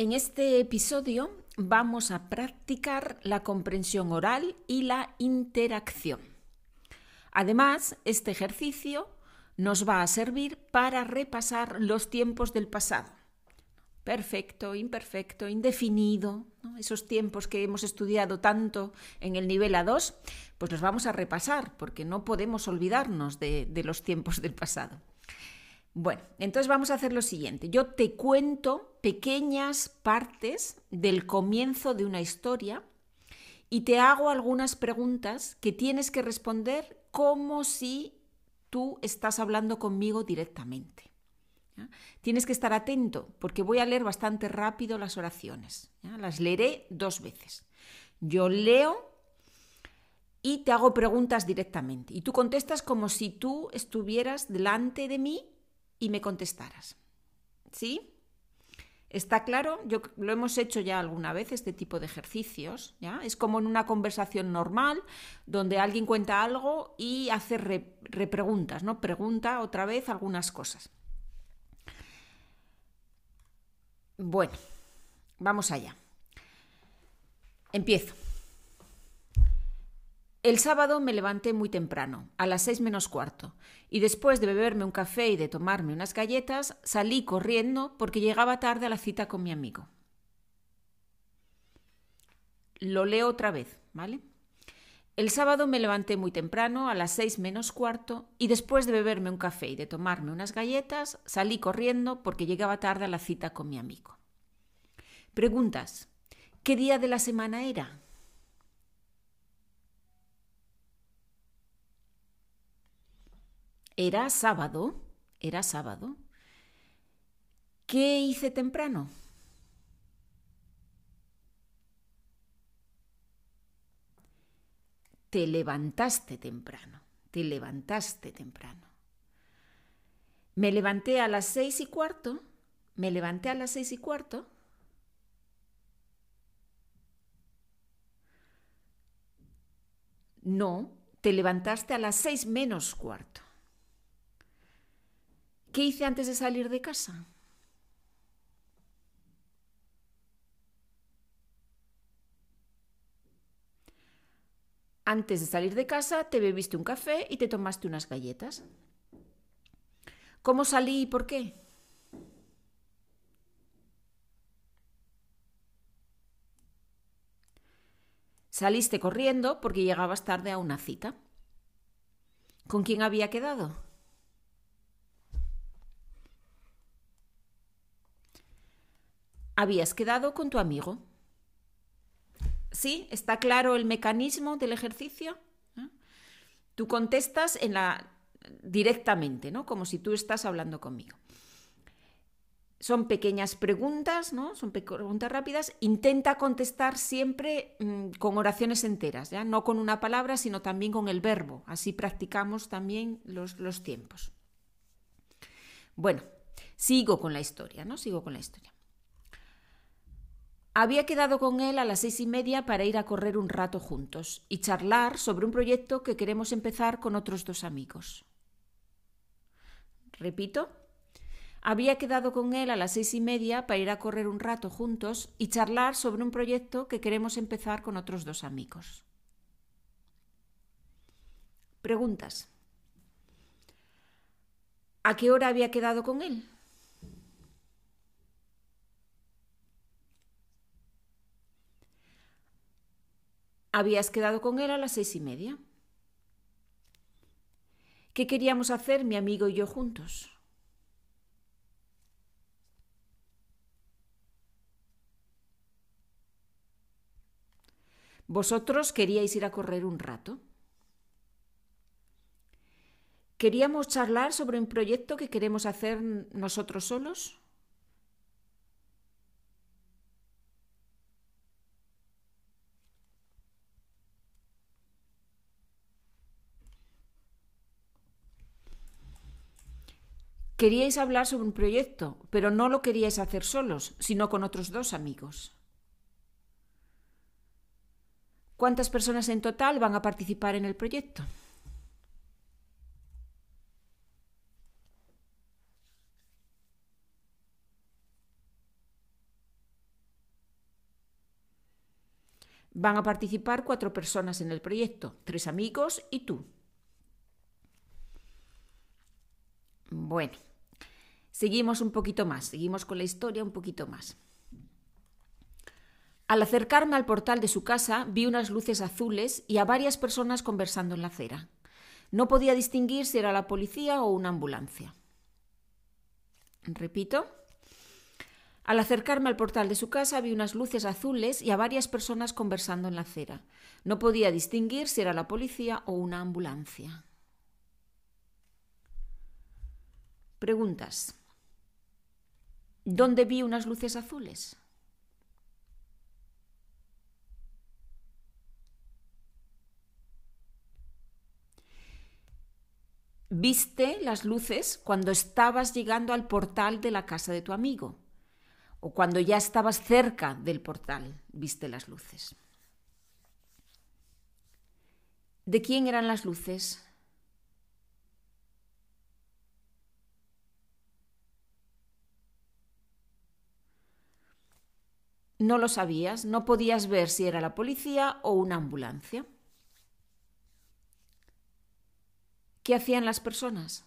En este episodio vamos a practicar la comprensión oral y la interacción. Además, este ejercicio nos va a servir para repasar los tiempos del pasado. Perfecto, imperfecto, indefinido, esos tiempos que hemos estudiado tanto en el nivel A2, pues los vamos a repasar porque no podemos olvidarnos de, los tiempos del pasado. Bueno, entonces vamos a hacer lo siguiente. Yo te cuento pequeñas partes del comienzo de una historia y te hago algunas preguntas que tienes que responder como si tú estás hablando conmigo directamente. Tienes que estar atento porque voy a leer bastante rápido las oraciones. Las leeré dos veces. Yo leo y te hago preguntas directamente. Y tú contestas como si tú estuvieras delante de mí y me contestaras. ¿Sí? ¿Está claro? Yo lo hemos hecho ya alguna vez este tipo de ejercicios, ¿ya? Es como en una conversación normal donde alguien cuenta algo y hace repreguntas, ¿no? Pregunta otra vez algunas cosas. Bueno, vamos allá. Empiezo. El sábado me levanté muy temprano, a las seis menos cuarto, y después de beberme un café y de tomarme unas galletas, salí corriendo porque llegaba tarde a la cita con mi amigo. Lo leo otra vez, ¿vale? El sábado me levanté muy temprano, a las seis menos cuarto, y después de beberme un café y de tomarme unas galletas, salí corriendo porque llegaba tarde a la cita con mi amigo. Preguntas. ¿Qué día de la semana era? Era sábado, era sábado. ¿Qué hice temprano? Te levantaste temprano, te levantaste temprano. Me levanté a las seis y cuarto, me levanté a las seis y cuarto. No, te levantaste a las seis menos cuarto. ¿Qué hice antes de salir de casa? Antes de salir de casa te bebiste un café y te tomaste unas galletas. ¿Cómo salí y por qué? Saliste corriendo porque llegabas tarde a una cita. ¿Con quién había quedado? Habías quedado con tu amigo. ¿Sí? ¿Está claro el mecanismo del ejercicio? Tú contestas en la directamente, ¿no? Como si tú estás hablando conmigo. Son pequeñas preguntas, ¿no? Son preguntas rápidas. Intenta contestar siempre mm, con oraciones enteras, ¿ya? No con una palabra, sino también con el verbo. Así practicamos también los, los tiempos. Bueno, sigo con la historia, ¿no? Sigo con la historia. Había quedado con él a las seis y media para ir a correr un rato juntos y charlar sobre un proyecto que queremos empezar con otros dos amigos. Repito, había quedado con él a las seis y media para ir a correr un rato juntos y charlar sobre un proyecto que queremos empezar con otros dos amigos. Preguntas. ¿A qué hora había quedado con él? Habías quedado con él a las seis y media. ¿Qué queríamos hacer mi amigo y yo juntos? Vosotros queríais ir a correr un rato. ¿Queríamos charlar sobre un proyecto que queremos hacer nosotros solos? Queríais hablar sobre un proyecto, pero no lo queríais hacer solos, sino con otros dos amigos. ¿Cuántas personas en total van a participar en el proyecto? Van a participar cuatro personas en el proyecto, tres amigos y tú. Bueno, seguimos un poquito más, seguimos con la historia un poquito más. Al acercarme al portal de su casa vi unas luces azules y a varias personas conversando en la acera. No podía distinguir si era la policía o una ambulancia. Repito. Al acercarme al portal de su casa vi unas luces azules y a varias personas conversando en la acera. No podía distinguir si era la policía o una ambulancia. Preguntas. ¿Dónde vi unas luces azules? Viste las luces cuando estabas llegando al portal de la casa de tu amigo o cuando ya estabas cerca del portal, viste las luces. ¿De quién eran las luces? No lo sabías, no podías ver si era la policía o una ambulancia. ¿Qué hacían las personas?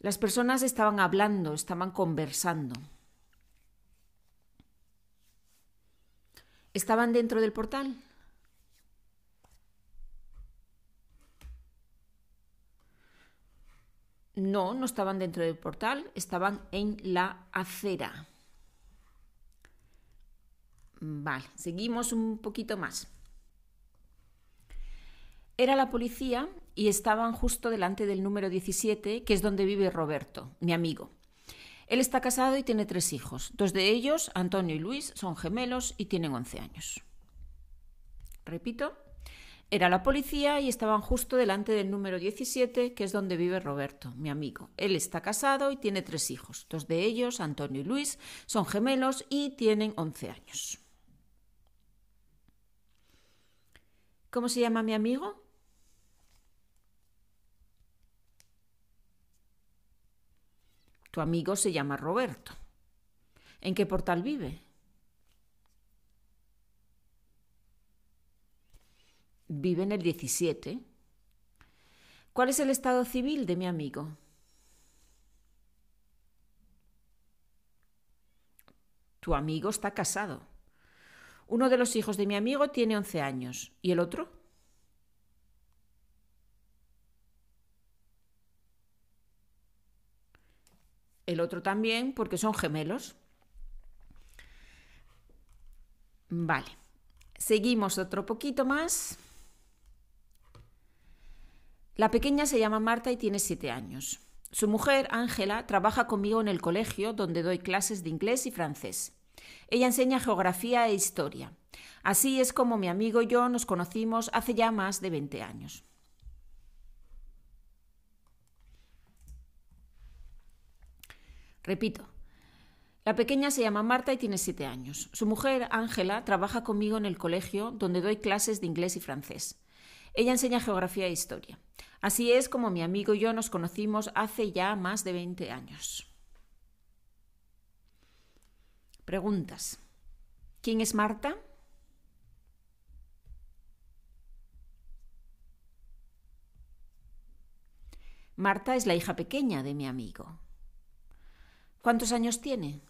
Las personas estaban hablando, estaban conversando. ¿Estaban dentro del portal? No, no estaban dentro del portal, estaban en la acera. Vale, seguimos un poquito más. Era la policía y estaban justo delante del número 17, que es donde vive Roberto, mi amigo. Él está casado y tiene tres hijos. Dos de ellos, Antonio y Luis, son gemelos y tienen 11 años. Repito, era la policía y estaban justo delante del número 17, que es donde vive Roberto, mi amigo. Él está casado y tiene tres hijos. Dos de ellos, Antonio y Luis, son gemelos y tienen 11 años. ¿Cómo se llama mi amigo? Tu amigo se llama Roberto. ¿En qué portal vive? Vive en el 17. ¿Cuál es el estado civil de mi amigo? Tu amigo está casado. Uno de los hijos de mi amigo tiene 11 años. ¿Y el otro? El otro también, porque son gemelos. Vale. Seguimos otro poquito más. La pequeña se llama Marta y tiene siete años. Su mujer, Ángela, trabaja conmigo en el colegio donde doy clases de inglés y francés. Ella enseña geografía e historia. Así es como mi amigo y yo nos conocimos hace ya más de 20 años. Repito, la pequeña se llama Marta y tiene siete años. Su mujer, Ángela, trabaja conmigo en el colegio donde doy clases de inglés y francés. Ella enseña geografía e historia. Así es como mi amigo y yo nos conocimos hace ya más de 20 años. Preguntas. ¿Quién es Marta? Marta es la hija pequeña de mi amigo. ¿Cuántos años tiene?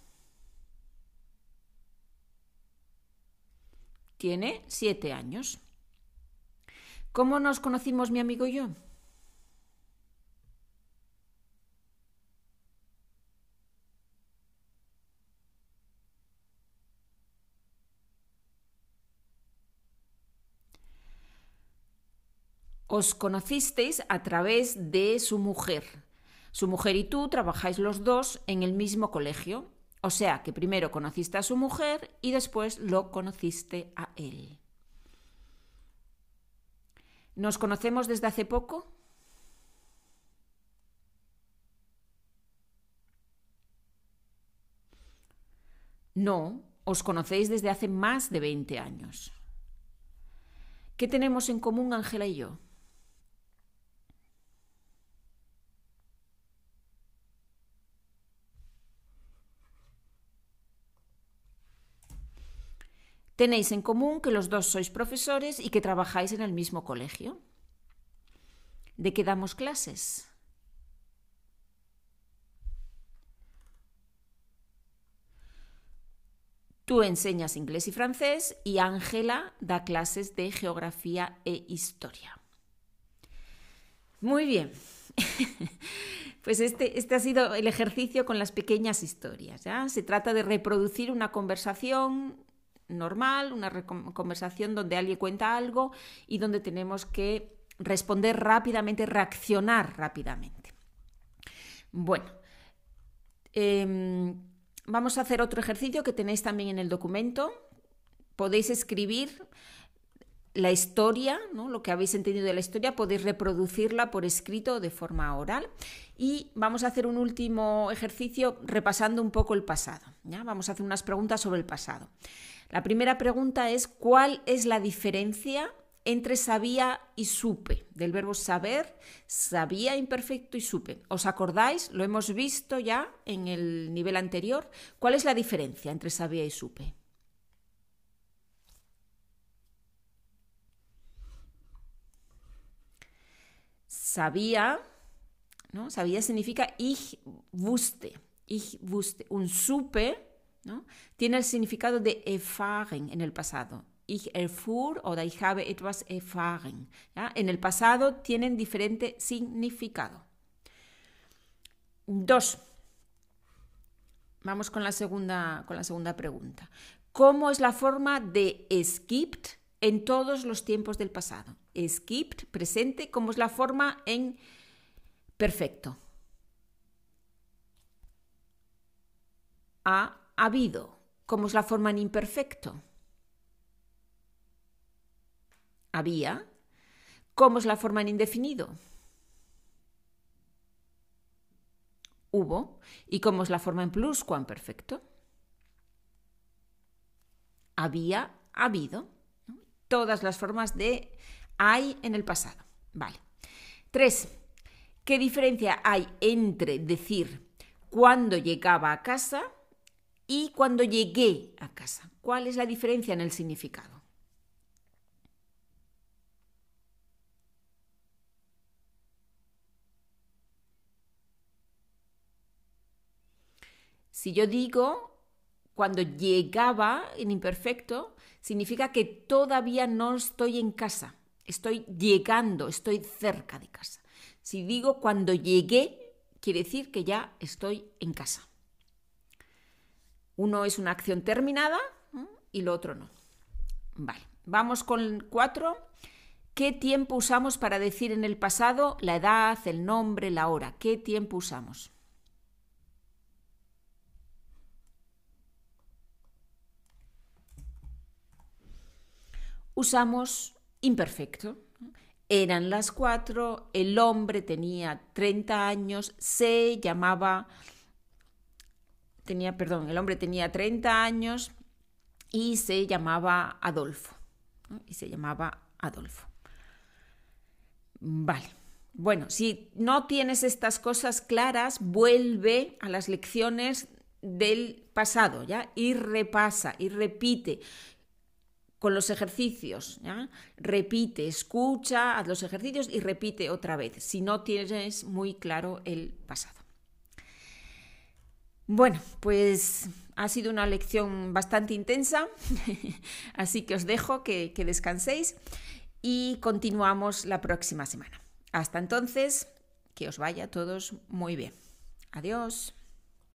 Tiene siete años. ¿Cómo nos conocimos mi amigo y yo? Os conocisteis a través de su mujer. Su mujer y tú trabajáis los dos en el mismo colegio. O sea que primero conociste a su mujer y después lo conociste a él. ¿Nos conocemos desde hace poco? No, os conocéis desde hace más de 20 años. ¿Qué tenemos en común Ángela y yo? Tenéis en común que los dos sois profesores y que trabajáis en el mismo colegio. ¿De qué damos clases? Tú enseñas inglés y francés y Ángela da clases de geografía e historia. Muy bien. Pues este, este, ha sido el ejercicio con las pequeñas historias. ¿ya? Se trata de reproducir una conversación normal, una conversación donde alguien cuenta algo y donde tenemos que responder rápidamente, reaccionar rápidamente. Bueno, em, vamos a hacer otro ejercicio que tenéis también en el documento. Podéis escribir la historia, ¿no? lo que habéis entendido de la historia, podéis reproducirla por escrito de forma oral. Y vamos a hacer un último ejercicio repasando un poco el pasado. ¿ya? Vamos a hacer unas preguntas sobre el pasado. La primera pregunta es, ¿cuál es la diferencia entre sabía y supe? Del verbo saber, sabía imperfecto y supe. ¿Os acordáis? Lo hemos visto ya en el nivel anterior. ¿Cuál es la diferencia entre sabía y supe? sabía, ¿no? Sabía significa ich wusste, ich wusste. Un supe, ¿no? Tiene el significado de erfahren en el pasado. Ich erfuhr oder ich habe etwas erfahren. En el pasado tienen diferente significado. Dos. Vamos con la segunda, con la segunda pregunta. ¿Cómo es la forma de es gibt en todos los tiempos del pasado? Skipped, presente, como es la forma en perfecto. Ha habido, como es la forma en imperfecto. Había, como es la forma en indefinido. Hubo, y como es la forma en pluscuamperfecto. Había, habido. Todas las formas de hay en el pasado. Vale. Tres. ¿Qué diferencia hay entre decir cuando llegaba a casa y cuando llegué a casa? ¿Cuál es la diferencia en el significado? Si yo digo cuando llegaba en imperfecto, significa que todavía no estoy en casa. Estoy llegando, estoy cerca de casa. Si digo cuando llegué, quiere decir que ya estoy en casa. Uno es una acción terminada y lo otro no. Vale, vamos con cuatro. ¿Qué tiempo usamos para decir en el pasado la edad, el nombre, la hora? ¿Qué tiempo usamos? Usamos imperfecto. Eran las cuatro, el hombre tenía 30 años, se llamaba, tenía, perdón, el hombre tenía 30 años y se llamaba Adolfo. Y se llamaba Adolfo. Vale. Bueno, si no tienes estas cosas claras, vuelve a las lecciones del pasado, ¿ya? Y repasa y repite con los ejercicios. Repite, escucha, haz los ejercicios y repite otra vez, si no tienes muy claro el pasado. Bueno, pues ha sido una lección bastante intensa, así que os dejo que, descanséis y continuamos la próxima semana. Hasta entonces, que os vaya a todos muy bien. Adiós.